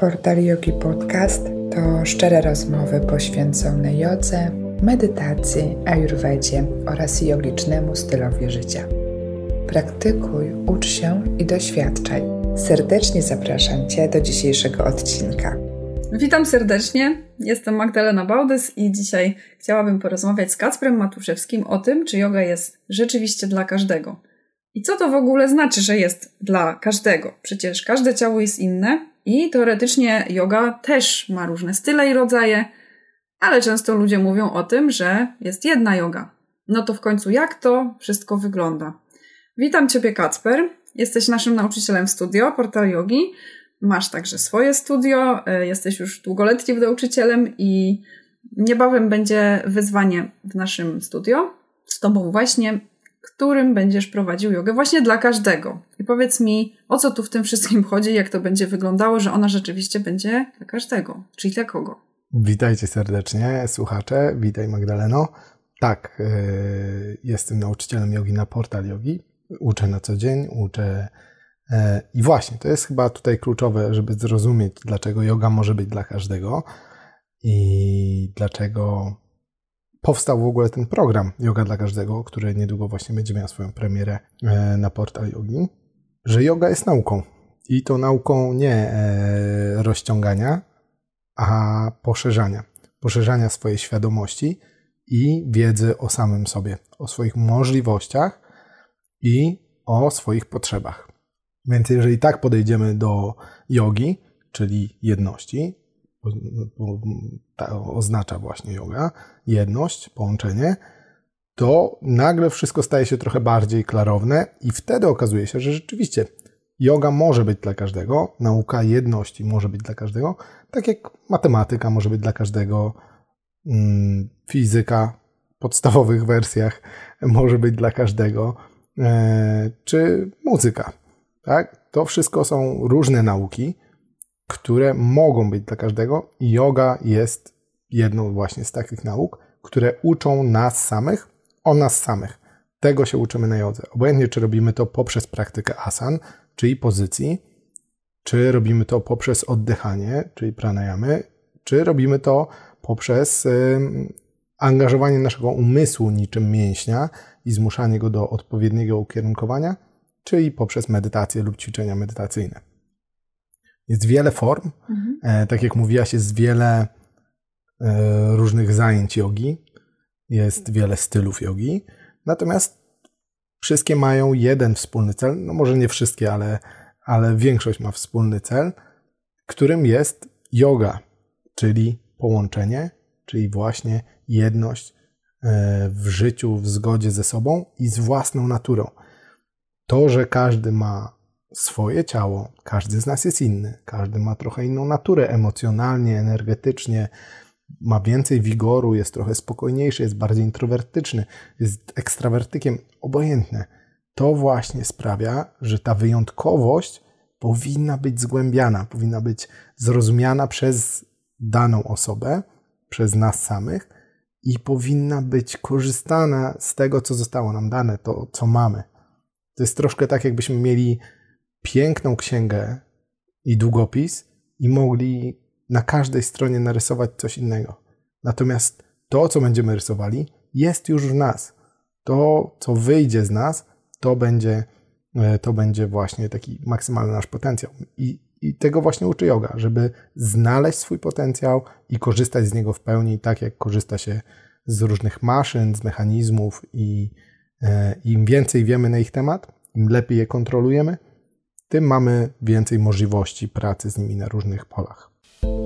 Portal Yogi Podcast to szczere rozmowy poświęcone jodze, medytacji, ayurvedzie oraz jogicznemu stylowi życia. Praktykuj, ucz się i doświadczaj. Serdecznie zapraszam Cię do dzisiejszego odcinka. Witam serdecznie, jestem Magdalena Bałdys i dzisiaj chciałabym porozmawiać z Kacprem Matuszewskim o tym, czy yoga jest rzeczywiście dla każdego. I co to w ogóle znaczy, że jest dla każdego? Przecież każde ciało jest inne i teoretycznie yoga też ma różne style i rodzaje, ale często ludzie mówią o tym, że jest jedna yoga. No to w końcu jak to wszystko wygląda? Witam Ciebie Kacper, jesteś naszym nauczycielem w studio Portal Yogi. Masz także swoje studio, e, jesteś już długoletnim nauczycielem i niebawem będzie wyzwanie w naszym studio z Tobą właśnie którym będziesz prowadził jogę właśnie dla każdego. I powiedz mi, o co tu w tym wszystkim chodzi, jak to będzie wyglądało, że ona rzeczywiście będzie dla każdego, czyli dla kogo? Witajcie serdecznie, słuchacze. Witaj Magdaleno. Tak, yy, jestem nauczycielem jogi na portal jogi. Uczę na co dzień, uczę. Yy, I właśnie, to jest chyba tutaj kluczowe, żeby zrozumieć, dlaczego yoga może być dla każdego i dlaczego powstał w ogóle ten program Yoga dla Każdego, który niedługo właśnie będzie miał swoją premierę e, na portal Yogi, że yoga jest nauką. I to nauką nie e, rozciągania, a poszerzania. Poszerzania swojej świadomości i wiedzy o samym sobie, o swoich możliwościach i o swoich potrzebach. Więc jeżeli tak podejdziemy do jogi, czyli jedności, oznacza właśnie yoga, jedność, połączenie, to nagle wszystko staje się trochę bardziej klarowne i wtedy okazuje się, że rzeczywiście yoga może być dla każdego, nauka jedności może być dla każdego, tak jak matematyka może być dla każdego, mm, fizyka w podstawowych wersjach może być dla każdego, e, czy muzyka. Tak? To wszystko są różne nauki, które mogą być dla każdego yoga jest jedną właśnie z takich nauk, które uczą nas samych o nas samych. Tego się uczymy na jodze. Obojętnie, czy robimy to poprzez praktykę asan, czyli pozycji, czy robimy to poprzez oddychanie, czyli pranayamy, czy robimy to poprzez y, angażowanie naszego umysłu niczym mięśnia i zmuszanie go do odpowiedniego ukierunkowania, czyli poprzez medytację lub ćwiczenia medytacyjne. Jest wiele form, mhm. e, tak jak mówiłaś, jest wiele e, różnych zajęć jogi, jest wiele stylów jogi, natomiast wszystkie mają jeden wspólny cel, no może nie wszystkie, ale, ale większość ma wspólny cel, którym jest yoga, czyli połączenie, czyli właśnie jedność e, w życiu, w zgodzie ze sobą i z własną naturą. To, że każdy ma swoje ciało. Każdy z nas jest inny. Każdy ma trochę inną naturę emocjonalnie, energetycznie. Ma więcej wigoru, jest trochę spokojniejszy, jest bardziej introwertyczny, jest ekstrawertykiem, obojętne. To właśnie sprawia, że ta wyjątkowość powinna być zgłębiana, powinna być zrozumiana przez daną osobę, przez nas samych i powinna być korzystana z tego, co zostało nam dane, to co mamy. To jest troszkę tak, jakbyśmy mieli piękną księgę i długopis i mogli na każdej stronie narysować coś innego. Natomiast to, co będziemy rysowali, jest już w nas. To, co wyjdzie z nas, to będzie, e, to będzie właśnie taki maksymalny nasz potencjał. I, I tego właśnie uczy yoga, żeby znaleźć swój potencjał i korzystać z niego w pełni, tak jak korzysta się z różnych maszyn, z mechanizmów i e, im więcej wiemy na ich temat, im lepiej je kontrolujemy, tym mamy więcej możliwości pracy z nimi na różnych polach.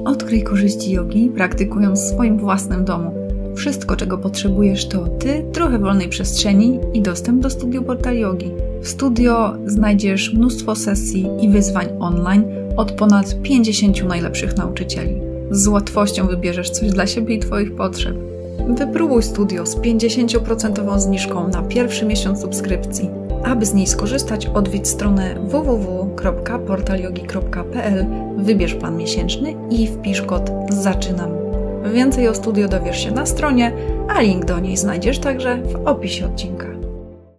Odkryj korzyści jogi, praktykując w swoim własnym domu. Wszystko, czego potrzebujesz, to ty, trochę wolnej przestrzeni i dostęp do studio Portal Yogi. W studio znajdziesz mnóstwo sesji i wyzwań online od ponad 50 najlepszych nauczycieli. Z łatwością wybierzesz coś dla siebie i Twoich potrzeb. Wypróbuj studio z 50% zniżką na pierwszy miesiąc subskrypcji aby z niej skorzystać, odwiedź stronę www.portalyogi.pl, wybierz plan miesięczny i wpisz kod ZAczynam. Więcej o studio dowiesz się na stronie, a link do niej znajdziesz także w opisie odcinka.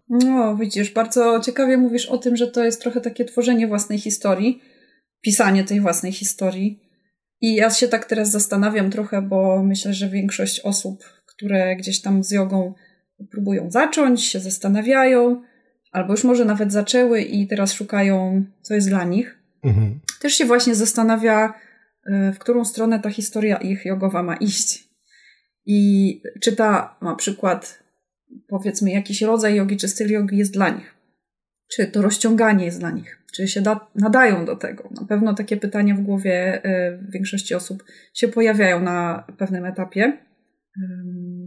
No, widzisz, bardzo ciekawie mówisz o tym, że to jest trochę takie tworzenie własnej historii, pisanie tej własnej historii. I ja się tak teraz zastanawiam trochę, bo myślę, że większość osób, które gdzieś tam z jogą próbują zacząć, się zastanawiają, albo już może nawet zaczęły i teraz szukają, co jest dla nich, mhm. też się właśnie zastanawia, y, w którą stronę ta historia ich jogowa ma iść. I czyta na przykład, powiedzmy, jakiś rodzaj jogi czy styl jogi jest dla nich. Czy to rozciąganie jest dla nich? Czy się da, nadają do tego? Na pewno takie pytania w głowie y, większości osób się pojawiają na pewnym etapie,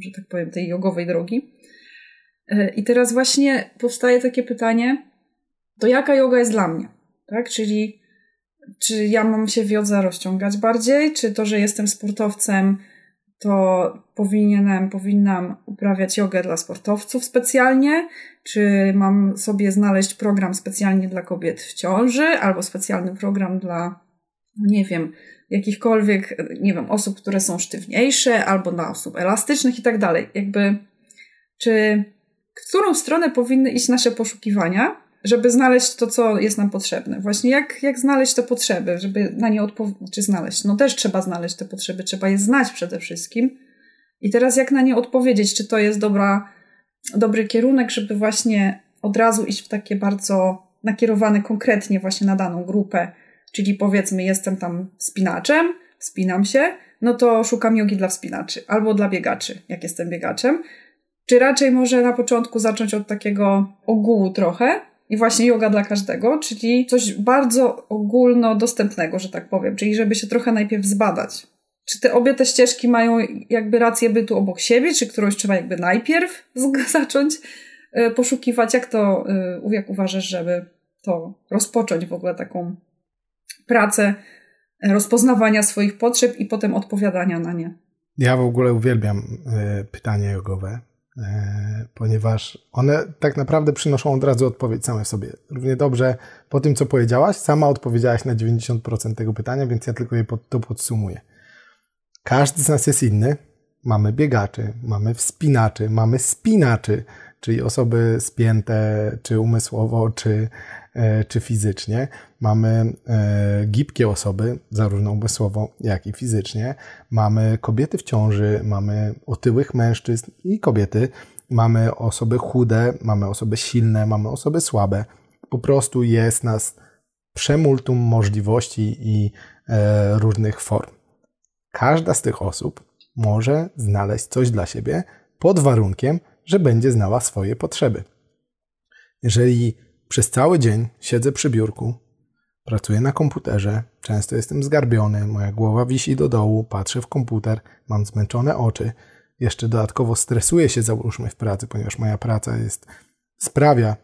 że tak powiem, tej jogowej drogi. Y, I teraz właśnie powstaje takie pytanie, to jaka yoga jest dla mnie? Tak? Czyli czy ja mam się w jodze rozciągać bardziej, czy to, że jestem sportowcem, to powinienem, powinnam uprawiać jogę dla sportowców specjalnie, czy mam sobie znaleźć program specjalnie dla kobiet w ciąży, albo specjalny program dla, nie wiem, jakichkolwiek, nie wiem, osób, które są sztywniejsze, albo dla osób elastycznych i tak dalej. Jakby, czy w którą stronę powinny iść nasze poszukiwania, żeby znaleźć to, co jest nam potrzebne. Właśnie jak, jak znaleźć te potrzeby, żeby na nie odpowiedzieć, czy znaleźć. No też trzeba znaleźć te potrzeby, trzeba je znać przede wszystkim. I teraz jak na nie odpowiedzieć, czy to jest dobra, dobry kierunek, żeby właśnie od razu iść w takie bardzo nakierowane konkretnie właśnie na daną grupę, czyli powiedzmy jestem tam spinaczem, spinam się, no to szukam jogi dla wspinaczy albo dla biegaczy, jak jestem biegaczem. Czy raczej może na początku zacząć od takiego ogółu trochę, i właśnie yoga dla każdego, czyli coś bardzo ogólnodostępnego, że tak powiem, czyli żeby się trochę najpierw zbadać. Czy te obie te ścieżki mają jakby rację bytu obok siebie, czy którąś trzeba jakby najpierw zacząć e, poszukiwać? Jak to, e, jak uważasz, żeby to rozpocząć w ogóle taką pracę rozpoznawania swoich potrzeb i potem odpowiadania na nie? Ja w ogóle uwielbiam e, pytania jogowe, E, ponieważ one tak naprawdę przynoszą od razu odpowiedź same sobie. Równie dobrze po tym, co powiedziałaś, sama odpowiedziałaś na 90% tego pytania, więc ja tylko je pod, to podsumuję. Każdy z nas jest inny. Mamy biegaczy, mamy wspinaczy, mamy spinaczy, czyli osoby spięte, czy umysłowo, czy, e, czy fizycznie. Mamy e, gibkie osoby, zarówno umysłowo, jak i fizycznie. Mamy kobiety w ciąży, mamy otyłych mężczyzn i kobiety. Mamy osoby chude, mamy osoby silne, mamy osoby słabe. Po prostu jest nas przemultum możliwości i e, różnych form. Każda z tych osób może znaleźć coś dla siebie pod warunkiem, że będzie znała swoje potrzeby. Jeżeli przez cały dzień siedzę przy biurku, pracuję na komputerze, często jestem zgarbiony, moja głowa wisi do dołu, patrzę w komputer, mam zmęczone oczy, jeszcze dodatkowo stresuję się załóżmy w pracy, ponieważ moja praca jest sprawia,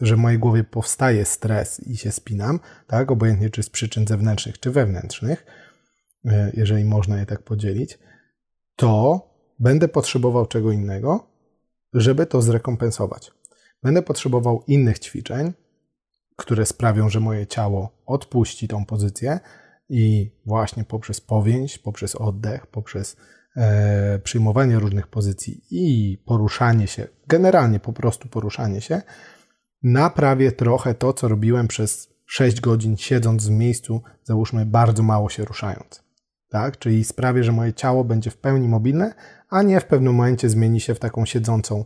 że w mojej głowie powstaje stres i się spinam, tak, obojętnie czy z przyczyn zewnętrznych czy wewnętrznych, e, jeżeli można je tak podzielić, to będę potrzebował czego innego, żeby to zrekompensować. Będę potrzebował innych ćwiczeń, które sprawią, że moje ciało odpuści tą pozycję i właśnie poprzez powięź, poprzez oddech, poprzez e, przyjmowanie różnych pozycji i poruszanie się, generalnie po prostu poruszanie się, naprawię trochę to, co robiłem przez 6 godzin siedząc w miejscu, załóżmy bardzo mało się ruszając. Tak? Czyli sprawię, że moje ciało będzie w pełni mobilne, a nie w pewnym momencie zmieni się w taką siedzącą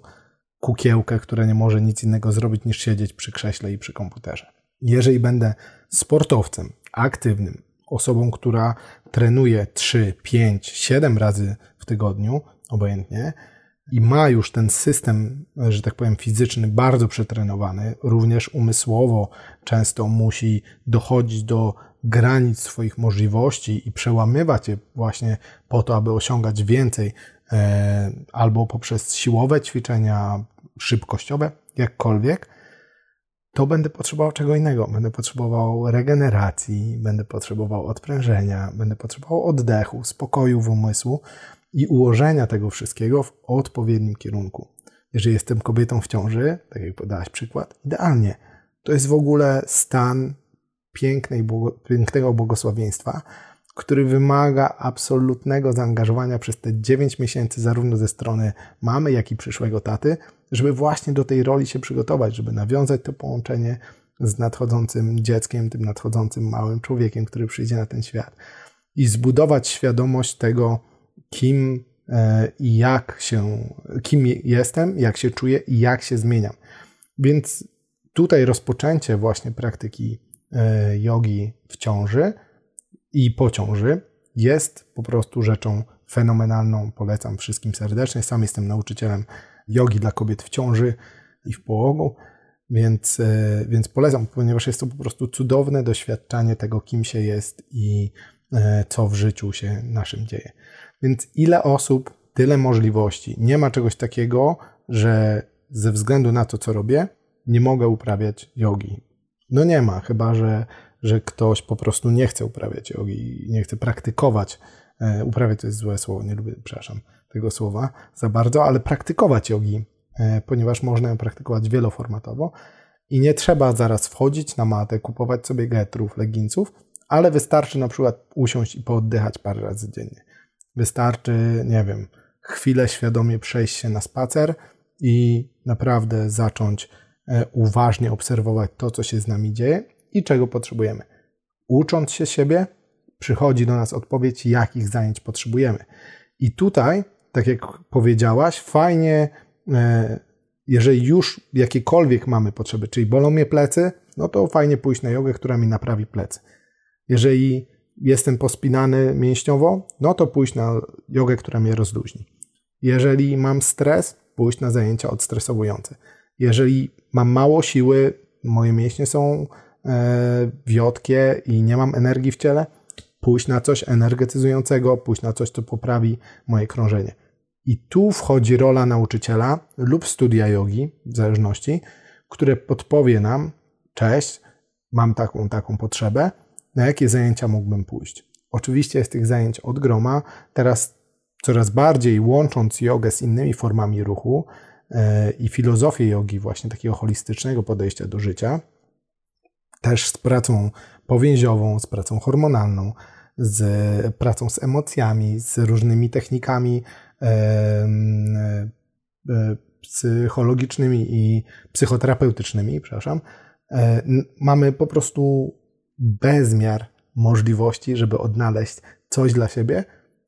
kukiełkę, która nie może nic innego zrobić niż siedzieć przy krześle i przy komputerze. Jeżeli będę sportowcem, aktywnym, osobą, która trenuje 3, 5, 7 razy w tygodniu, obojętnie, i ma już ten system, że tak powiem, fizyczny bardzo przetrenowany, również umysłowo często musi dochodzić do granic swoich możliwości i przełamywać je właśnie po to, aby osiągać więcej, e, albo poprzez siłowe ćwiczenia, szybkościowe, jakkolwiek, to będę potrzebował czego innego. Będę potrzebował regeneracji, będę potrzebował odprężenia, będę potrzebował oddechu, spokoju w umysłu i ułożenia tego wszystkiego w odpowiednim kierunku. Jeżeli jestem kobietą w ciąży, tak jak podałaś przykład, idealnie. To jest w ogóle stan pięknej, pięknego błogosławieństwa, który wymaga absolutnego zaangażowania przez te 9 miesięcy, zarówno ze strony mamy, jak i przyszłego taty, żeby właśnie do tej roli się przygotować, żeby nawiązać to połączenie z nadchodzącym dzieckiem, tym nadchodzącym małym człowiekiem, który przyjdzie na ten świat. i zbudować świadomość tego, kim e, i jak się, kim jestem, jak się czuję i jak się zmieniam. Więc tutaj rozpoczęcie właśnie praktyki e, jogi w ciąży i po ciąży jest po prostu rzeczą fenomenalną. Polecam wszystkim serdecznie. Sam jestem nauczycielem jogi dla kobiet w ciąży i w połogu, więc, e, więc polecam, ponieważ jest to po prostu cudowne doświadczanie tego, kim się jest i e, co w życiu się naszym dzieje. Więc ile osób, tyle możliwości. Nie ma czegoś takiego, że ze względu na to, co robię, nie mogę uprawiać jogi. No nie ma, chyba że, że ktoś po prostu nie chce uprawiać jogi, nie chce praktykować. E, uprawiać to jest złe słowo, nie lubię, przepraszam, tego słowa za bardzo, ale praktykować jogi, e, ponieważ można ją praktykować wieloformatowo i nie trzeba zaraz wchodzić na matę, kupować sobie getrów, leginsów, ale wystarczy na przykład usiąść i pooddychać parę razy dziennie. Wystarczy, nie wiem, chwilę świadomie przejść się na spacer i naprawdę zacząć e, uważnie obserwować to, co się z nami dzieje i czego potrzebujemy. Ucząc się siebie, przychodzi do nas odpowiedź, jakich zajęć potrzebujemy. I tutaj, tak jak powiedziałaś, fajnie, e, jeżeli już jakiekolwiek mamy potrzeby, czyli bolą mnie plecy, no to fajnie pójść na jogę, która mi naprawi plecy. Jeżeli jestem pospinany mięśniowo, no to pójść na jogę, która mnie rozluźni. Jeżeli mam stres, pójść na zajęcia odstresowujące. Jeżeli mam mało siły, moje mięśnie są wiotkie i nie mam energii w ciele, pójść na coś energetyzującego, pójść na coś, co poprawi moje krążenie. I tu wchodzi rola nauczyciela lub studia jogi, w zależności, które podpowie nam, cześć, mam taką, taką potrzebę, na jakie zajęcia mógłbym pójść. Oczywiście jest tych zajęć od groma. Teraz coraz bardziej łącząc jogę z innymi formami ruchu yy, i filozofię jogi, właśnie takiego holistycznego podejścia do życia, też z pracą powięziową, z pracą hormonalną, z pracą z emocjami, z różnymi technikami e, psychologicznymi i psychoterapeutycznymi, przepraszam, e, mamy po prostu bezmiar możliwości, żeby odnaleźć coś dla siebie,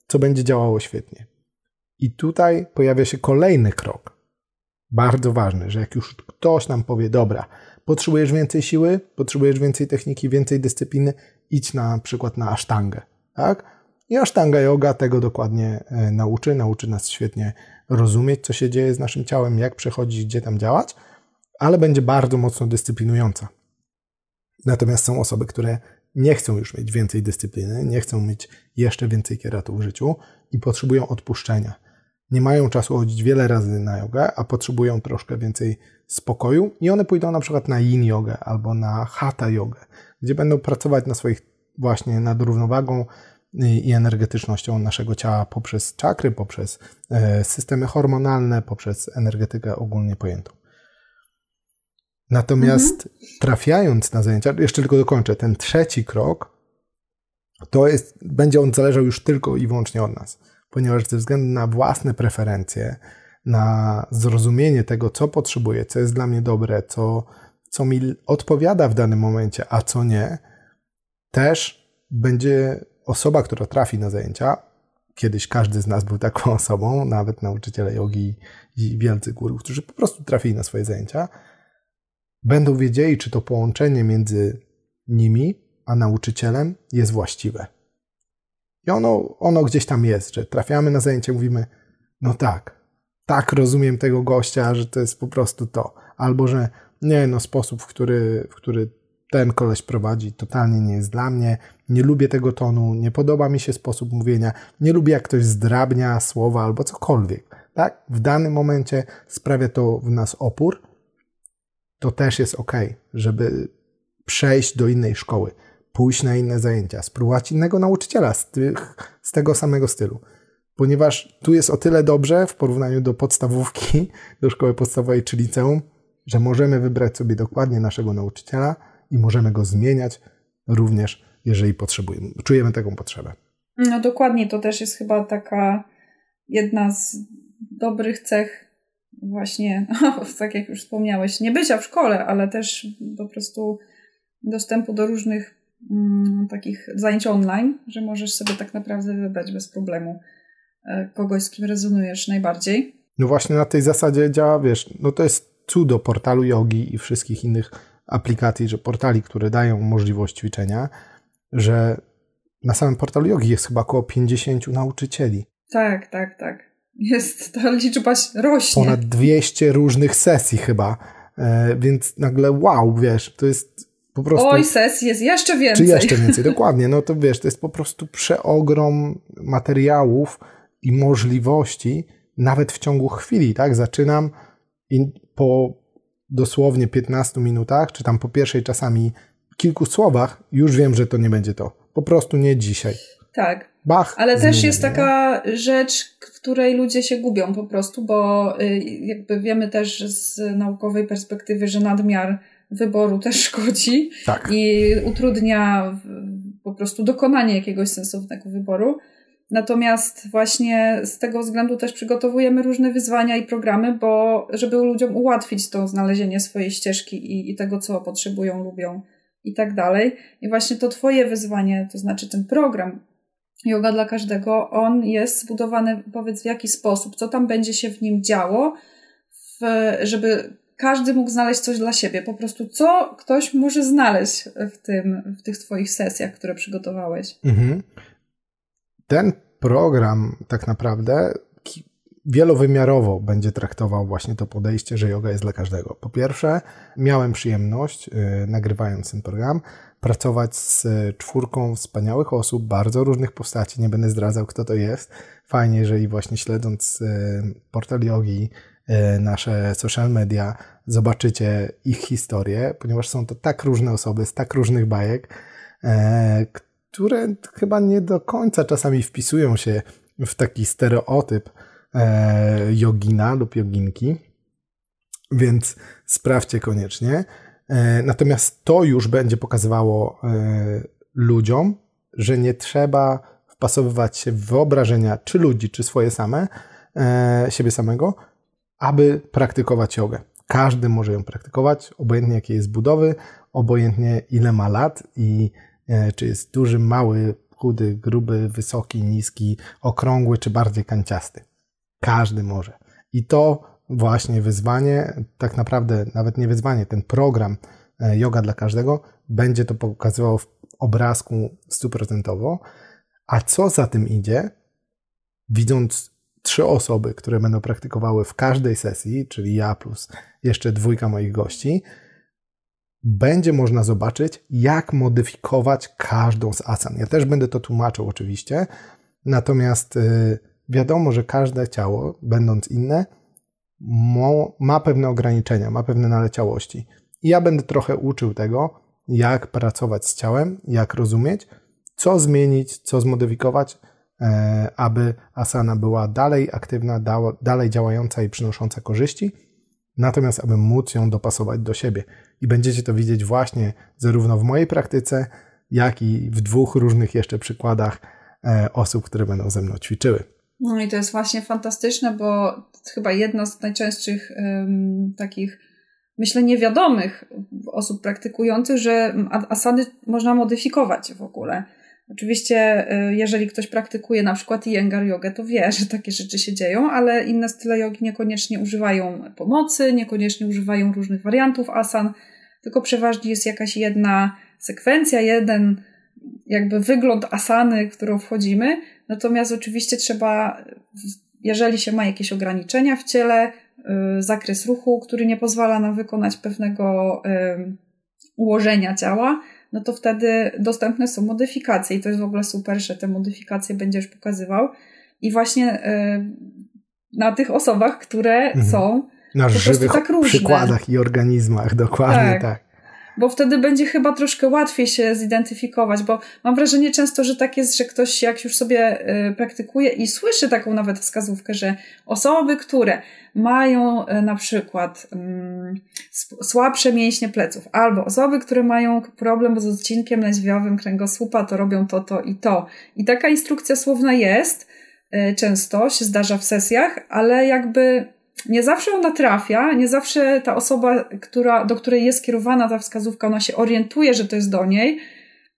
co będzie działało świetnie. I tutaj pojawia się kolejny krok, bardzo ważny, że jak już ktoś nam powie, dobra, Potrzebujesz więcej siły, potrzebujesz więcej techniki, więcej dyscypliny, idź na przykład na asztangę, tak? I asztanga yoga tego dokładnie e, nauczy, nauczy nas świetnie rozumieć, co się dzieje z naszym ciałem, jak przechodzić, gdzie tam działać, ale będzie bardzo mocno dyscyplinująca. Natomiast są osoby, które nie chcą już mieć więcej dyscypliny, nie chcą mieć jeszcze więcej kieratu w życiu i potrzebują odpuszczenia nie mają czasu chodzić wiele razy na jogę, a potrzebują troszkę więcej spokoju i one pójdą na przykład na yin jogę albo na hatha jogę, gdzie będą pracować na swoich właśnie nad równowagą i energetycznością naszego ciała poprzez czakry, poprzez e, systemy hormonalne, poprzez energetykę ogólnie pojętą. Natomiast mhm. trafiając na zajęcia, jeszcze tylko dokończę, ten trzeci krok, to jest, będzie on zależał już tylko i wyłącznie od nas ponieważ ze względu na własne preferencje, na zrozumienie tego, co potrzebuję, co jest dla mnie dobre, co, co mi odpowiada w danym momencie, a co nie, też będzie osoba, która trafi na zajęcia. Kiedyś każdy z nas był taką osobą, nawet nauczyciele jogi i wielcy górów, którzy po prostu trafili na swoje zajęcia, będą wiedzieli, czy to połączenie między nimi a nauczycielem jest właściwe. I ono, ono gdzieś tam jest, że trafiamy na zajęcie, mówimy, no tak, tak rozumiem tego gościa, że to jest po prostu to. Albo, że nie, no sposób, w który, w który ten koleś prowadzi, totalnie nie jest dla mnie, nie lubię tego tonu, nie podoba mi się sposób mówienia, nie lubię jak ktoś zdrabnia słowa albo cokolwiek. Tak? W danym momencie sprawia to w nas opór, to też jest ok, żeby przejść do innej szkoły pójść na inne zajęcia, spróbować innego nauczyciela z, tych, z tego samego stylu. Ponieważ tu jest o tyle dobrze w porównaniu do podstawówki, do szkoły podstawowej czy liceum, że możemy wybrać sobie dokładnie naszego nauczyciela i możemy go zmieniać również, jeżeli potrzebujemy, czujemy taką potrzebę. No dokładnie, to też jest chyba taka jedna z dobrych cech właśnie, tak jak już wspomniałeś, nie bycia w szkole, ale też po prostu dostępu do różnych takich zajęć online, że możesz sobie tak naprawdę wybrać bez problemu e, kogoś, z kim rezonujesz najbardziej. No właśnie na tej zasadzie działa, wiesz, no to jest cudo portalu yogi i wszystkich innych aplikacji, że portali, które dają możliwość ćwiczenia, że na samym portalu yogi jest chyba około 50 nauczycieli. Tak, tak, tak. Jest, ta liczba rośnie. Ponad 200 różnych sesji chyba, e, więc nagle wow, wiesz, to jest po prostu... Oj, sesji jest jeszcze więcej. Czy jeszcze więcej, dokładnie. No to wiesz, to jest po prostu przeogrom materiałów i możliwości, nawet w ciągu chwili, tak? Zaczynam i po dosłownie 15 minutach, czy tam po pierwszej czasami kilku słowach, już wiem, że to nie będzie to. Po prostu nie dzisiaj. Tak. Bach. Ale też jest taka rzecz, w której ludzie się gubią po prostu, bo y, jakby wiemy też z naukowej perspektywy, że nadmiar wyboru też szkodzi tak. i utrudnia po prostu dokonanie jakiegoś sensownego wyboru. Natomiast właśnie z tego względu też przygotowujemy różne wyzwania i programy, bo żeby ludziom ułatwić to znalezienie swojej ścieżki i, i tego, co potrzebują, lubią i tak dalej. I właśnie to Twoje wyzwanie, to znaczy ten program Yoga dla każdego, on jest zbudowany, powiedz w jaki sposób, co tam będzie się w nim działo, w, żeby każdy mógł znaleźć coś dla siebie. Po prostu co ktoś może znaleźć w, tym, w tych Twoich sesjach, które przygotowałeś. Mhm ten program tak naprawdę wielowymiarowo będzie traktował właśnie to podejście, że yoga jest dla każdego. Po pierwsze, miałem przyjemność, yy, nagrywając ten program, pracować z czwórką wspaniałych osób, bardzo różnych postaci, nie będę zdradzał, kto to jest. Fajnie, jeżeli właśnie śledząc yy, portal yogi, yy, nasze social media, zobaczycie ich historię, ponieważ są to tak różne osoby z tak różnych bajek, które chyba nie do końca czasami wpisują się w taki stereotyp e, jogina lub joginki, więc sprawdźcie koniecznie. E, natomiast to już będzie pokazywało e, ludziom, że nie trzeba wpasowywać się w wyobrażenia czy ludzi, czy swoje same, e, siebie samego, aby praktykować jogę. Każdy może ją praktykować, obojętnie jakiej jest budowy, obojętnie ile ma lat i E, czy jest duży, mały, chudy, gruby, wysoki, niski, okrągły, czy bardziej kanciasty. Każdy może. I to właśnie wyzwanie, tak naprawdę nawet nie wyzwanie, ten program e, Yoga dla każdego będzie to pokazywał w obrazku stuprocentowo. A co za tym idzie, widząc trzy osoby, które będą praktykowały w każdej sesji, czyli ja plus jeszcze dwójka moich gości, będzie można zobaczyć, jak modyfikować każdą z asan. Ja też będę to tłumaczył oczywiście, natomiast y, wiadomo, że każde ciało, będąc inne, ma pewne ograniczenia, ma pewne naleciałości. I ja będę trochę uczył tego, jak pracować z ciałem, jak rozumieć, co zmienić, co zmodyfikować, aby asana była dalej aktywna, dalej działająca i przynosząca korzyści, natomiast aby móc ją dopasować do siebie. I będziecie to widzieć właśnie zarówno w mojej praktyce, jak i w dwóch różnych jeszcze przykładach e, osób, które będą ze mną ćwiczyły. No i to jest właśnie fantastyczne, bo chyba jedna z najczęstszych um, takich, myślę, niewiadomych osób praktykujących, że asady można modyfikować w ogóle. Oczywiście, y, jeżeli ktoś praktykuje na przykład Iyengar jogę, to wie, że takie rzeczy się dzieją, ale inne style jogi niekoniecznie używają pomocy, niekoniecznie używają różnych wariantów asan, tylko przeważnie jest jakaś jedna sekwencja, jeden jakby wygląd asany, w którą wchodzimy. Natomiast oczywiście trzeba, jeżeli się ma jakieś ograniczenia w ciele, y, zakres ruchu, który nie pozwala nam wykonać pewnego ułożenia ciała, no to wtedy dostępne są modyfikacje i to jest w ogóle super, że te modyfikacje będziesz pokazywał. I właśnie y, na tych osobach, które mhm. są na żywych tak przykładach i organizmach, dokładnie tak. tak bo wtedy będzie chyba troszkę łatwiej się zidentyfikować, bo mam wrażenie często, że tak jest, że ktoś jak już sobie y, praktykuje i słyszy taką nawet wskazówkę, że osoby, które mają y, na przykład mm, słabsze mięśnie pleców, albo osoby, które mają problem z odcinkiem lędźwiowym kręgosłupa, to robią to, to i to. I taka instrukcja słowna jest, y, często się zdarza w sesjach, ale jakby nie zawsze ona trafia, nie zawsze ta osoba, która, do której jest kierowana ta wskazówka, ona się orientuje, że to jest do niej,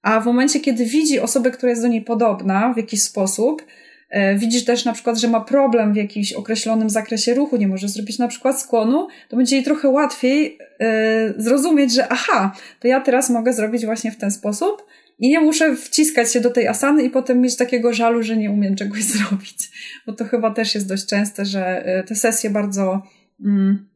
A w momencie, kiedy widzi osobę, która jest do niej podobna w jakiś sposób, e, widzisz też na przykład, że ma problem w jakimś określonym zakresie ruchu, nie może zrobić na przykład skłonu, to będzie jej trochę łatwiej e, zrozumieć, że aha, to ja teraz mogę zrobić właśnie w ten sposób i nie muszę wciskać się do tej asany i potem mieć takiego żalu, że nie umiem czegoś zrobić. Bo to chyba też jest dość częste, że e, te sesje bardzo mm,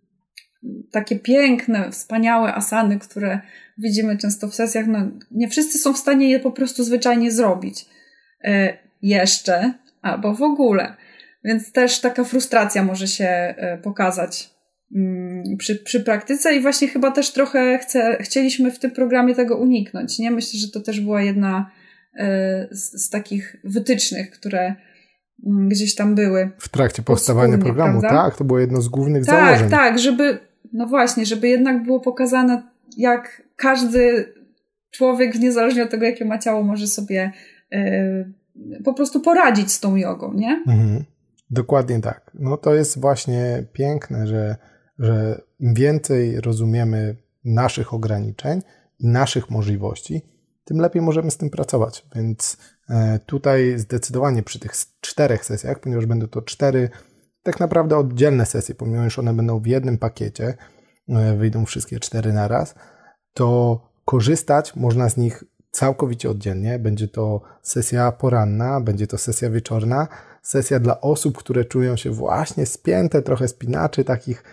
takie piękne, wspaniałe asany, które widzimy często w sesjach, no nie wszyscy są w stanie je po prostu zwyczajnie zrobić. E, jeszcze, albo w ogóle. Więc też taka frustracja może się e, pokazać przy, przy praktyce i właśnie chyba też trochę chce, chcieliśmy w tym programie tego uniknąć. Nie myślę, że to też była jedna e, z, z takich wytycznych, które mm, gdzieś tam były. W trakcie powstawania programu, prawda? tak? To było jedno z głównych tak, założeń. Tak, tak, żeby, no właśnie, żeby jednak było pokazane, jak każdy człowiek, niezależnie od tego, jakie ma ciało, może sobie y, po prostu poradzić z tą jogą, nie? Mhm. Dokładnie tak. No to jest właśnie piękne, że, że im więcej rozumiemy naszych ograniczeń i naszych możliwości, tym lepiej możemy z tym pracować. Więc e, tutaj zdecydowanie przy tych czterech sesjach, ponieważ będą to cztery tak naprawdę oddzielne sesje, pomimo że one będą w jednym pakiecie, e, wyjdą wszystkie cztery na raz, to korzystać można z nich całkowicie oddzielnie. Będzie to sesja poranna, będzie to sesja wieczorna, sesja dla osób, które czują się właśnie spięte, trochę spinaczy takich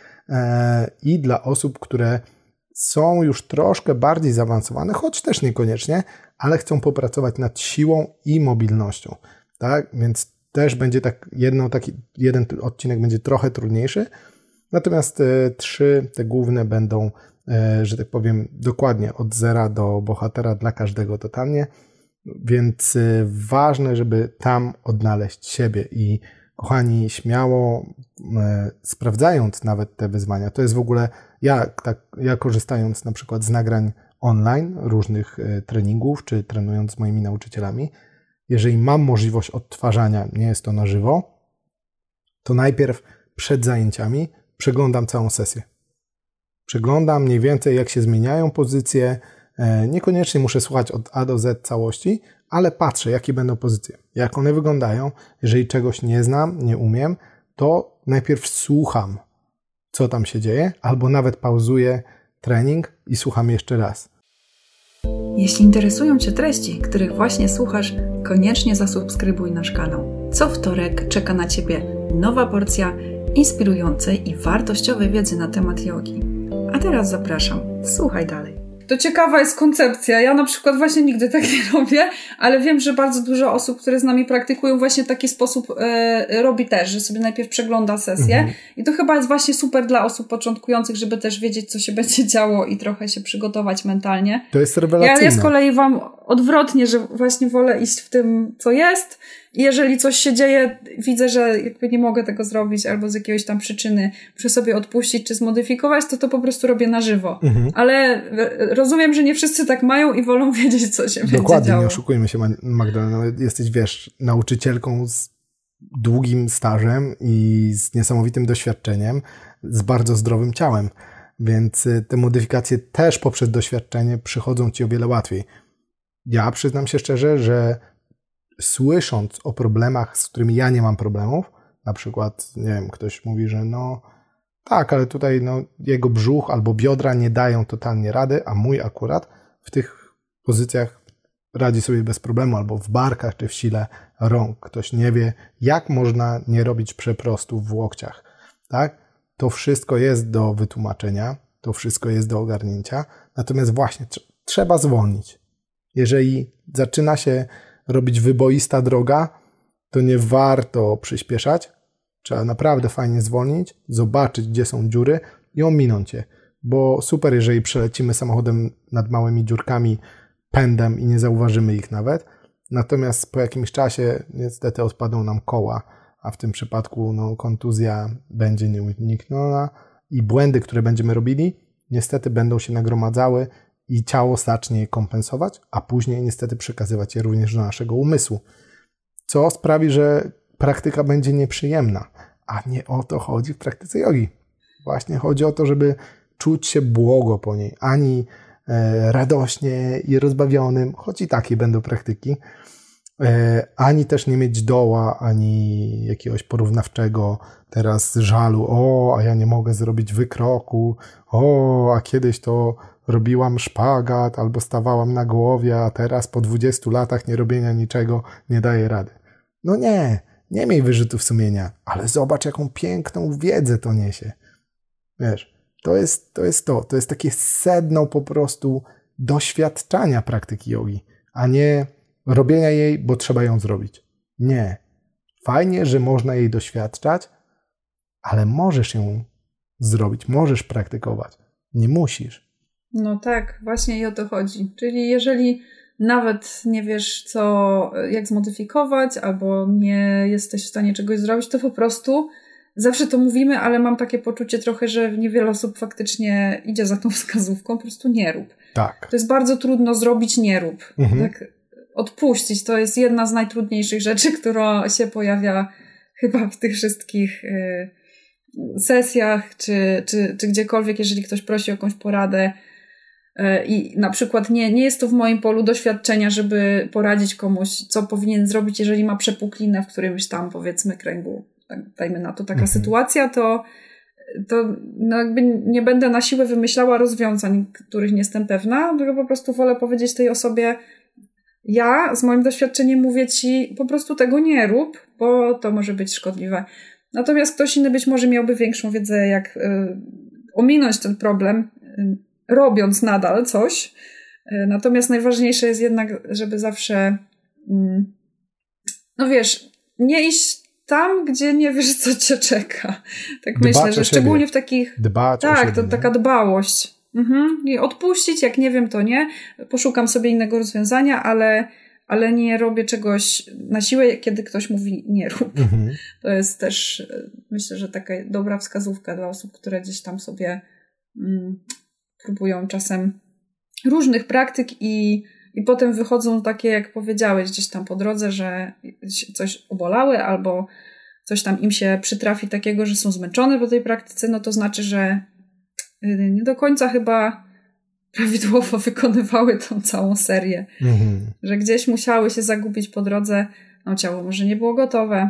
i dla osób, które są już troszkę bardziej zaawansowane, choć też niekoniecznie, ale chcą popracować nad siłą i mobilnością. Tak? Więc też będzie tak, jedno, taki, jeden odcinek będzie trochę trudniejszy, natomiast e, trzy te główne będą E, że tak powiem, dokładnie od zera do bohatera dla każdego totalnie. Więc e, ważne, żeby tam odnaleźć siebie i kochani, śmiało e, sprawdzając nawet te wyzwania, to jest w ogóle, ja, tak, ja korzystając na przykład z nagrań online, różnych treningów, czy trenując z moimi nauczycielami, jeżeli mam możliwość odtwarzania, nie jest to na żywo, to najpierw przed zajęciami przeglądam całą sesję Przeglądam mniej więcej, jak się zmieniają pozycje. E, niekoniecznie muszę słuchać od A do Z całości, ale patrzę, jakie będą pozycje, jak one wyglądają. Jeżeli czegoś nie znam, nie umiem, to najpierw słucham, co tam się dzieje, albo nawet pauzuję trening i słucham jeszcze raz. Jeśli interesują Cię treści, których właśnie słuchasz, koniecznie zasubskrybuj nasz kanał. Co wtorek czeka na Ciebie nowa porcja inspirującej i wartościowej wiedzy na temat jogi. A teraz zapraszam. Słuchaj dalej. To ciekawa jest koncepcja. Ja na przykład właśnie nigdy tak nie robię, ale wiem, że bardzo dużo osób, które z nami praktykują, właśnie taki sposób e, robi też, że sobie najpierw przegląda sesję. Mhm. I to chyba jest właśnie super dla osób początkujących, żeby też wiedzieć, co się będzie działo i trochę się przygotować mentalnie. To jest rewelacyjne. Ja, ja z kolei wam odwrotnie, że właśnie wolę iść w tym, co jest i jeżeli coś się dzieje, widzę, że jakby nie mogę tego zrobić albo z jakiegoś tam przyczyny muszę sobie odpuścić czy zmodyfikować, to to po prostu robię na żywo. Mhm. Ale rozumiem, że nie wszyscy tak mają i wolą wiedzieć, co się Dokładnie, będzie Dokładnie, nie oszukujmy się Magdalena. Jesteś, wiesz, nauczycielką z długim stażem i z niesamowitym doświadczeniem, z bardzo zdrowym ciałem. Więc y, te modyfikacje też poprzez doświadczenie przychodzą ci o wiele łatwiej. Ja przyznam się szczerze, że słysząc o problemach, z którymi ja nie mam problemów, na przykład, nie wiem, ktoś mówi, że no tak, ale tutaj no, jego brzuch albo biodra nie dają totalnie rady, a mój akurat w tych pozycjach radzi sobie bez problemu, albo w barkach czy w sile rąk. Ktoś nie wie, jak można nie robić przeprostów w łokciach. Tak? To wszystko jest do wytłumaczenia, to wszystko jest do ogarnięcia. Natomiast właśnie trzeba zwolnić. Jeżeli zaczyna się robić wyboista droga, to nie warto przyspieszać. Trzeba naprawdę fajnie zwolnić, zobaczyć, gdzie są dziury i ominąć je. Bo super, jeżeli przelecimy samochodem nad małymi dziurkami pędem i nie zauważymy ich nawet. Natomiast po jakimś czasie niestety odpadą nam koła, a w tym przypadku no, kontuzja będzie nieunikniona i błędy, które będziemy robili, niestety będą się nagromadzały i ciało zacznie je kompensować, a później niestety przekazywać je również do naszego umysłu. Co sprawi, że praktyka będzie nieprzyjemna, a nie o to chodzi w praktyce jogi. Właśnie chodzi o to, żeby czuć się błogo po niej, ani e, radośnie i rozbawionym, choć i takie będą praktyki, e, ani też nie mieć doła, ani jakiegoś porównawczego teraz żalu, o, a ja nie mogę zrobić wykroku, o, a kiedyś to robiłam szpagat albo stawałam na głowie, a teraz po 20 latach nie robienia niczego nie daję rady. No nie, nie miej wyrzutów sumienia, ale zobacz, jaką piękną wiedzę to niesie. Wiesz, to jest to, jest to, to jest takie sedno po prostu doświadczania praktyki jogi, a nie robienia jej, bo trzeba ją zrobić. Nie. Fajnie, że można jej doświadczać, ale możesz ją zrobić, możesz praktykować. Nie musisz. No tak, właśnie i o to chodzi. Czyli jeżeli nawet nie wiesz, co, jak zmodyfikować, albo nie jesteś w stanie czegoś zrobić, to po prostu zawsze to mówimy, ale mam takie poczucie trochę, że niewiele osób faktycznie idzie za tą wskazówką, po prostu nie rób. Tak. To jest bardzo trudno zrobić nie rób. Mhm. Tak, odpuścić to jest jedna z najtrudniejszych rzeczy, która się pojawia chyba w tych wszystkich y, sesjach, czy, czy, czy gdziekolwiek, jeżeli ktoś prosi o jakąś poradę I na przykład nie, nie jest to w moim polu doświadczenia, żeby poradzić komuś, co powinien zrobić, jeżeli ma przepuklinę w którymś tam, powiedzmy, kręgu. Tak, dajmy na to taka mhm. sytuacja, to, to no jakby nie będę na siłę wymyślała rozwiązań, których nie jestem pewna, tylko po prostu wolę powiedzieć tej osobie, ja z moim doświadczeniem mówię ci, po prostu tego nie rób, bo to może być szkodliwe. Natomiast ktoś inny być może miałby większą wiedzę, jak y, ominąć ten problem, y, robiąc nadal coś. E, natomiast najważniejsze jest jednak, żeby zawsze, mm, no wiesz, nie iść tam, gdzie nie wiesz, co cię czeka. Tak Dbać myślę, że szczególnie w takich. Dbać tak, siebie, to nie? taka dbałość. Mhm. I odpuścić, jak nie wiem, to nie. Poszukam sobie innego rozwiązania, ale, ale nie robię czegoś na siłę, kiedy ktoś mówi nie rób. Mhm. To jest też, e, myślę, że taka dobra wskazówka dla osób, które gdzieś tam sobie mm, próbują czasem różnych praktyk i, i potem wychodzą takie, jak powiedziałeś, gdzieś tam po drodze, że coś obolały albo coś tam im się przytrafi takiego, że są zmęczone po tej praktyce, no to znaczy, że y, nie do końca chyba prawidłowo wykonywały tą całą serię. Mhm. Że gdzieś musiały się zagubić po drodze, no ciało może nie było gotowe,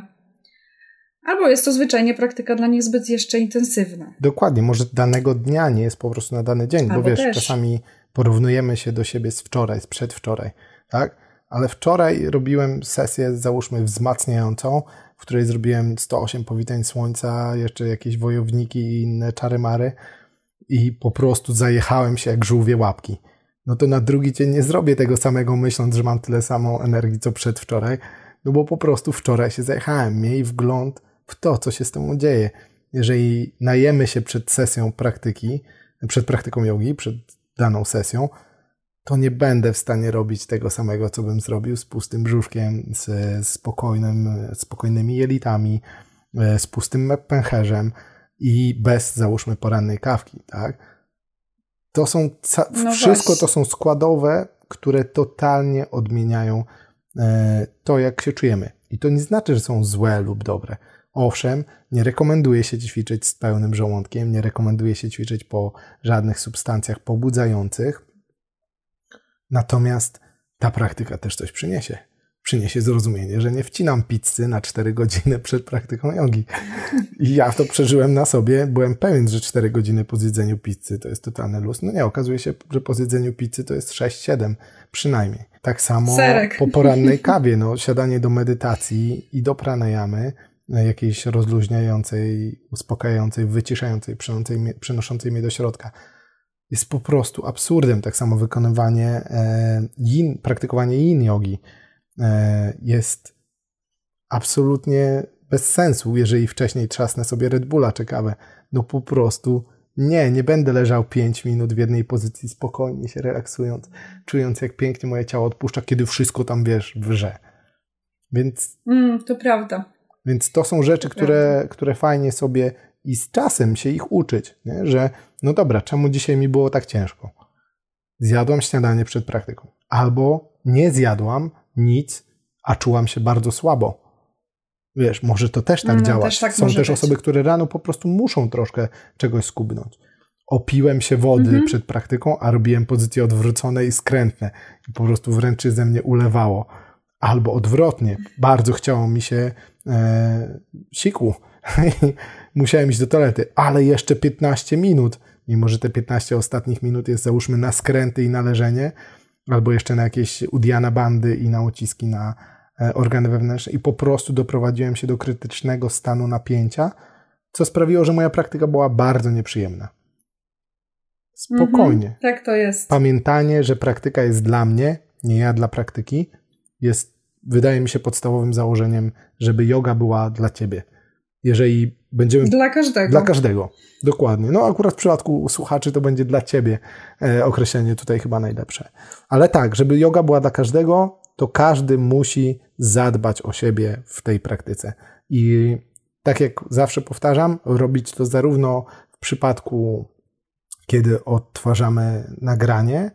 Albo jest to zwyczajnie praktyka dla nich zbyt jeszcze intensywna. Dokładnie, może danego dnia nie jest po prostu na dany dzień, Albo bo wiesz, też. czasami porównujemy się do siebie z wczoraj, z przedwczoraj, tak? Ale wczoraj robiłem sesję, załóżmy, wzmacniającą, w której zrobiłem 108 powitań słońca, jeszcze jakieś wojowniki i inne czary-mary i po prostu zajechałem się jak żółwie łapki. No to na drugi dzień nie zrobię tego samego, myśląc, że mam tyle samą energii, co przedwczoraj, no bo po prostu wczoraj się zajechałem. Miej wgląd w to, co się z tym dzieje. Jeżeli najemy się przed sesją praktyki, przed praktyką jogi, przed daną sesją, to nie będę w stanie robić tego samego, co bym zrobił z pustym brzuszkiem, z spokojnym, spokojnymi jelitami, e, z pustym pęcherzem i bez, załóżmy, porannej kawki, tak? To są, no wszystko właśnie. to są składowe, które totalnie odmieniają e, to, jak się czujemy. I to nie znaczy, że są złe lub dobre. Owszem, nie rekomenduje się ćwiczyć z pełnym żołądkiem, nie rekomenduje się ćwiczyć po żadnych substancjach pobudzających. Natomiast ta praktyka też coś przyniesie. Przyniesie zrozumienie, że nie wcinam pizzy na 4 godziny przed praktyką jogi. I ja to przeżyłem na sobie. Byłem pewien, że 4 godziny po zjedzeniu pizzy to jest totalny luz. No nie, okazuje się, że po zjedzeniu pizzy to jest 6-7 przynajmniej. Tak samo Serek. po porannej kawie, no, siadanie do medytacji i do pranayamy jakiejś rozluźniającej, uspokajającej, wyciszającej, przynoszącej mnie do środka. Jest po prostu absurdem. Tak samo wykonywanie e, yin, praktykowanie yin jogi e, jest absolutnie bez sensu, jeżeli wcześniej trzasnę sobie Red Bulla czy kawę. No po prostu nie, nie będę leżał 5 minut w jednej pozycji spokojnie się relaksując, czując jak pięknie moje ciało odpuszcza, kiedy wszystko tam, wiesz, wrze. Więc... Mm, to prawda. Więc to są rzeczy, które, które fajnie sobie i z czasem się ich uczyć, nie? że no dobra, czemu dzisiaj mi było tak ciężko? Zjadłam śniadanie przed praktyką. Albo nie zjadłam nic, a czułam się bardzo słabo. Wiesz, może to też tak no, działa. Też tak Są też być. osoby, które rano po prostu muszą troszkę czegoś skubnąć. opiłem się wody mhm. przed praktyką, a robiłem pozycje odwrócone i skrętne. I po prostu wręcz się ze mnie ulewało. Albo odwrotnie, bardzo chciało mi się e, siku. Musiałem iść do toalety, ale jeszcze 15 minut, mimo że te 15 ostatnich minut jest załóżmy na skręty i na leżenie, albo jeszcze na jakieś udiana bandy i na uciski na e, organy wewnętrzne i po prostu doprowadziłem się do krytycznego stanu napięcia, co sprawiło, że moja praktyka była bardzo nieprzyjemna. Spokojnie. Mhm, tak to jest. Pamiętanie, że praktyka jest dla mnie, nie ja dla praktyki, jest, wydaje mi się, podstawowym założeniem, żeby yoga była dla ciebie. Jeżeli będziemy. Dla każdego. Dla każdego, dokładnie. No, akurat w przypadku słuchaczy to będzie dla ciebie e, określenie tutaj chyba najlepsze. Ale tak, żeby yoga była dla każdego, to każdy musi zadbać o siebie w tej praktyce. I tak jak zawsze powtarzam, robić to zarówno w przypadku kiedy odtwarzamy nagranie,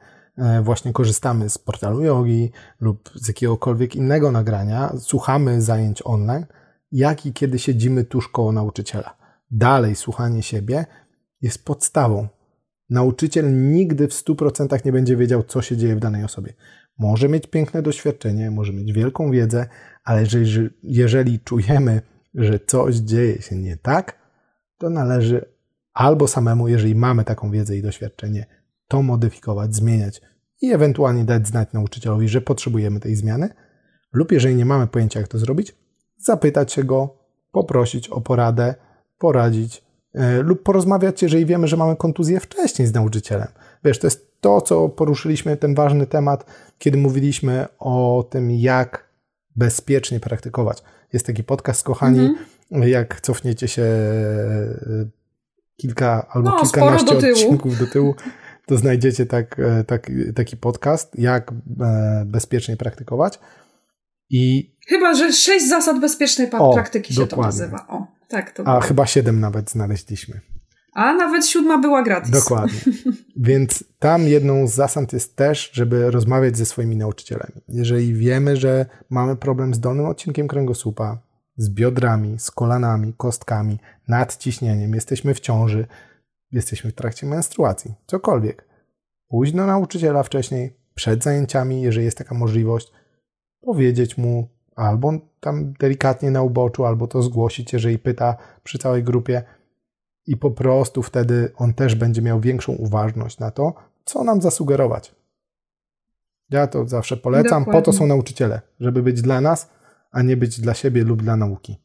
właśnie korzystamy z portalu yogi lub z jakiegokolwiek innego nagrania, słuchamy zajęć online, jak i kiedy siedzimy tuż koło nauczyciela. Dalej słuchanie siebie jest podstawą. Nauczyciel nigdy w 100% nie będzie wiedział, co się dzieje w danej osobie. Może mieć piękne doświadczenie, może mieć wielką wiedzę, ale jeżeli, jeżeli czujemy, że coś dzieje się nie tak, to należy albo samemu, jeżeli mamy taką wiedzę i doświadczenie, to modyfikować, zmieniać i ewentualnie dać znać nauczycielowi, że potrzebujemy tej zmiany, lub jeżeli nie mamy pojęcia, jak to zrobić, zapytać się go, poprosić o poradę, poradzić yy, lub porozmawiać, jeżeli wiemy, że mamy kontuzję wcześniej z nauczycielem. Wiesz, to jest to, co poruszyliśmy, ten ważny temat, kiedy mówiliśmy o tym, jak bezpiecznie praktykować. Jest taki podcast, kochani, mm -hmm. jak cofniecie się e, kilka albo no, kilkanaście do odcinków do tyłu, to znajdziecie tak, e, tak, taki podcast, jak e, bezpiecznie praktykować. I... Chyba, że sześć zasad bezpiecznej o, praktyki się dokładnie. to nazywa. O, tak to A było. chyba siedem nawet znaleźliśmy. A nawet siódma była gratis. Dokładnie. Więc tam jedną z zasad jest też, żeby rozmawiać ze swoimi nauczycielami. Jeżeli wiemy, że mamy problem z dolnym odcinkiem kręgosłupa, z biodrami, z kolanami, kostkami, nadciśnieniem, jesteśmy w ciąży, jesteśmy w trakcie menstruacji, cokolwiek. Pójść do nauczyciela wcześniej, przed zajęciami, jeżeli jest taka możliwość, powiedzieć mu albo tam delikatnie na uboczu, albo to zgłosić, jeżeli pyta przy całej grupie, i po prostu wtedy on też będzie miał większą uważność na to, co nam zasugerować. Ja to zawsze polecam. Dokładnie. Po to są nauczyciele, żeby być dla nas, a nie być dla siebie lub dla nauki.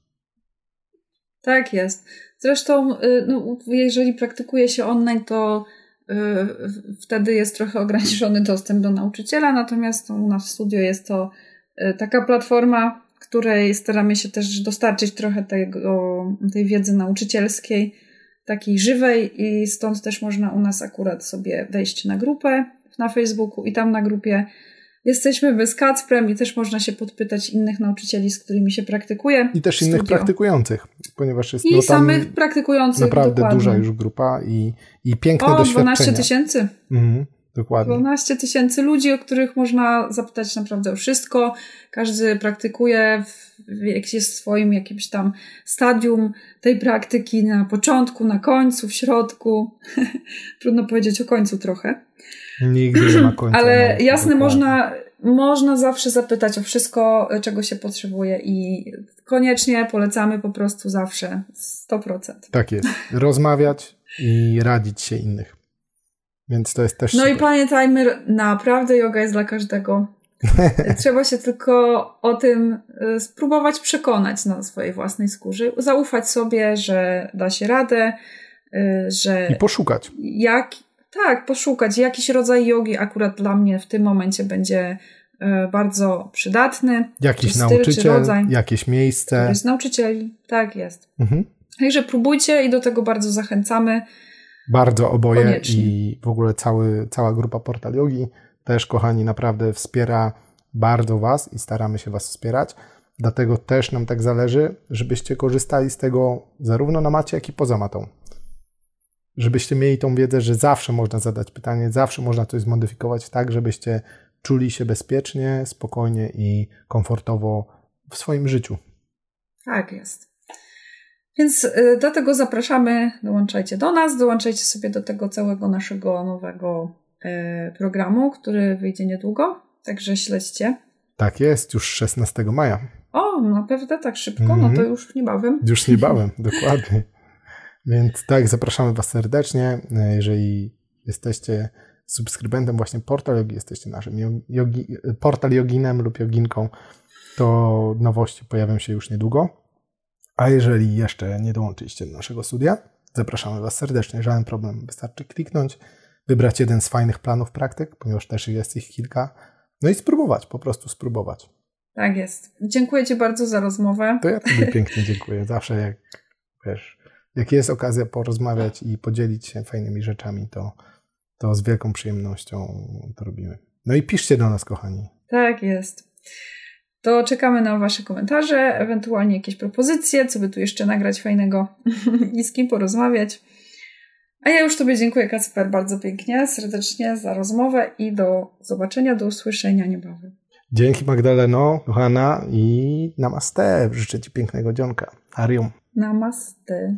Tak jest. Zresztą, y, no, jeżeli praktykuje się online, to y, wtedy jest trochę ograniczony dostęp do nauczyciela, natomiast u nas w studio jest to y, taka platforma, której staramy się też dostarczyć trochę tego, tej wiedzy nauczycielskiej, takiej żywej i stąd też można u nas akurat sobie wejść na grupę na Facebooku i tam na grupie Jesteśmy bez Kacprem i też można się podpytać innych nauczycieli, z którymi się praktykuje. I też innych praktykujących, ponieważ jest I no, samych praktykujących. Naprawdę dokładnie. duża już grupa i, i piękne o, doświadczenia. 12 tysięcy. Mhm, dokładnie. 12 tysięcy ludzi, o których można zapytać naprawdę o wszystko. Każdy praktykuje w, w jest w swoim jakimś tam stadium tej praktyki na początku, na końcu, w środku. Trudno powiedzieć o końcu trochę. Nigdy nie ma końca. Ale no, jasne, można, można zawsze zapytać o wszystko, czego się potrzebuje i koniecznie polecamy po prostu zawsze 100%. Tak jest. Rozmawiać i radzić się innych. Więc to jest też. No super. i pamiętajmy, naprawdę yoga jest dla każdego. Trzeba się tylko o tym y, spróbować przekonać na swojej własnej skórze. Zaufać sobie, że da się radę, y, że. I poszukać. Jak, tak, poszukać. Jakiś rodzaj jogi akurat dla mnie w tym momencie będzie e, bardzo przydatny. Jakiś styl, nauczyciel, jakieś miejsce. Jest nauczycieli, tak jest. Mhm. Także próbujcie i do tego bardzo zachęcamy. Bardzo oboje Koniecznie. i w ogóle cały, cała grupa Portal Yogi też, kochani, naprawdę wspiera bardzo Was i staramy się Was wspierać. Dlatego też nam tak zależy, żebyście korzystali z tego zarówno na macie, jak i poza matą żebyście mieli tą wiedzę, że zawsze można zadać pytanie, zawsze można coś zmodyfikować tak, żebyście czuli się bezpiecznie, spokojnie i komfortowo w swoim życiu. Tak jest. Więc y, do tego zapraszamy, dołączajcie do nas, dołączajcie sobie do tego całego naszego nowego y, programu, który wyjdzie niedługo, także śledźcie. Tak jest, już 16 maja. O, naprawdę tak szybko, mm -hmm. no to mhm. już niebawem. Już niebawem, dokładnie. Więc tak, zapraszamy Was serdecznie. Jeżeli jesteście subskrybentem właśnie Portal Yogi, jesteście naszym jogi, portal joginem lub joginką, to nowości pojawią się już niedługo. A jeżeli jeszcze nie dołączyliście do naszego studia, zapraszamy Was serdecznie, żaden problem. Wystarczy kliknąć, wybrać jeden z fajnych planów praktyk, ponieważ też jest ich kilka, no i spróbować, po prostu spróbować. Tak jest. Dziękuję Ci bardzo za rozmowę. To ja Tobie pięknie dziękuję. Zawsze jak, wiesz, jak jest okazja porozmawiać i podzielić się fajnymi rzeczami, to, to z wielką przyjemnością to robimy. No i piszcie do nas, kochani. Tak jest. To czekamy na Wasze komentarze, ewentualnie jakieś propozycje, co by tu jeszcze nagrać fajnego i z kim porozmawiać. A ja już Tobie dziękuję, Kacper, bardzo pięknie, serdecznie za rozmowę i do zobaczenia, do usłyszenia niebawem. Dzięki Magdaleno, kochana i namaste. Życzę Ci pięknego dzionka. Harium. Namaste.